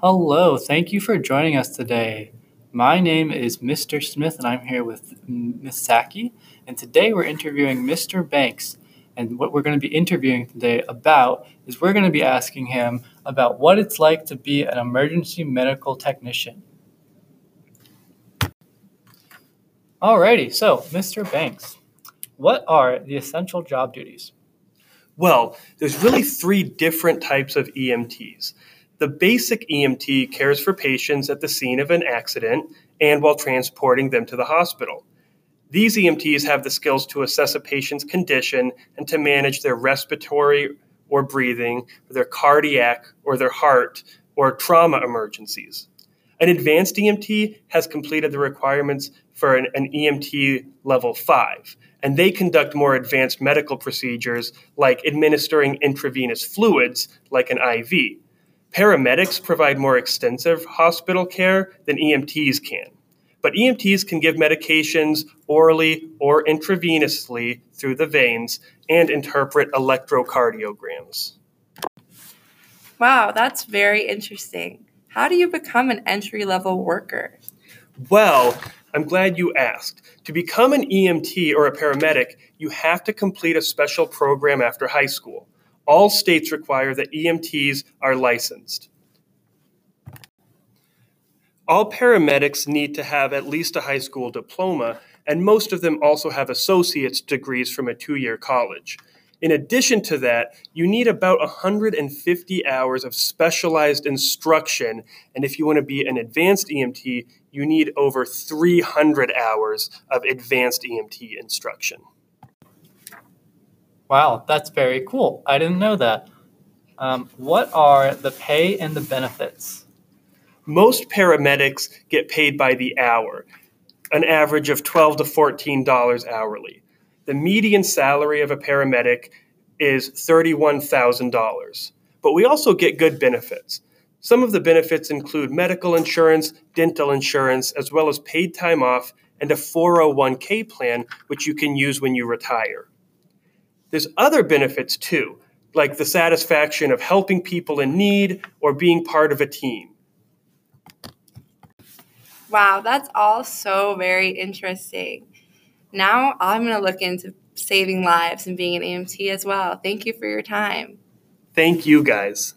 Hello, thank you for joining us today. My name is Mr. Smith, and I'm here with Ms. Saki. And today we're interviewing Mr. Banks. And what we're going to be interviewing today about is we're going to be asking him about what it's like to be an emergency medical technician. Alrighty, so Mr. Banks, what are the essential job duties? Well, there's really three different types of EMTs. The basic EMT cares for patients at the scene of an accident and while transporting them to the hospital. These EMTs have the skills to assess a patient's condition and to manage their respiratory or breathing, their cardiac or their heart, or trauma emergencies. An advanced EMT has completed the requirements for an, an, EMT level 5, and they conduct more advanced medical procedures like administering intravenous fluids like an IV. Paramedics provide more extensive hospital care than EMTs can. But EMTs can give medications orally or intravenously through the veins and interpret electrocardiograms. Wow, that's very interesting. How do you become an entry level worker? Well, I'm glad you asked. To become an EMT or a paramedic, you have to complete a special program after high school. All states require that EMTs are licensed. All paramedics need to have at least a high school diploma, and most of them also have associate's degrees from a two year college. In addition to that, you need about 150 hours of specialized instruction, and if you want to be an advanced EMT, you need over 300 hours of advanced EMT instruction. Wow, that's very cool. I didn't know that. Um, what are the pay and the benefits? Most paramedics get paid by the hour, an average of 12 to $14 hourly. The median salary of a paramedic is $31,000. But we also get good benefits. Some of the benefits include medical insurance, dental insurance, as well as paid time off and a 401k plan, which you can use when you retire. There's other benefits too, like the satisfaction of helping people in need or being part of a team. Wow, that's all so very interesting. Now I'm going to look into saving lives and being an EMT as well. Thank you for your time. Thank you, guys.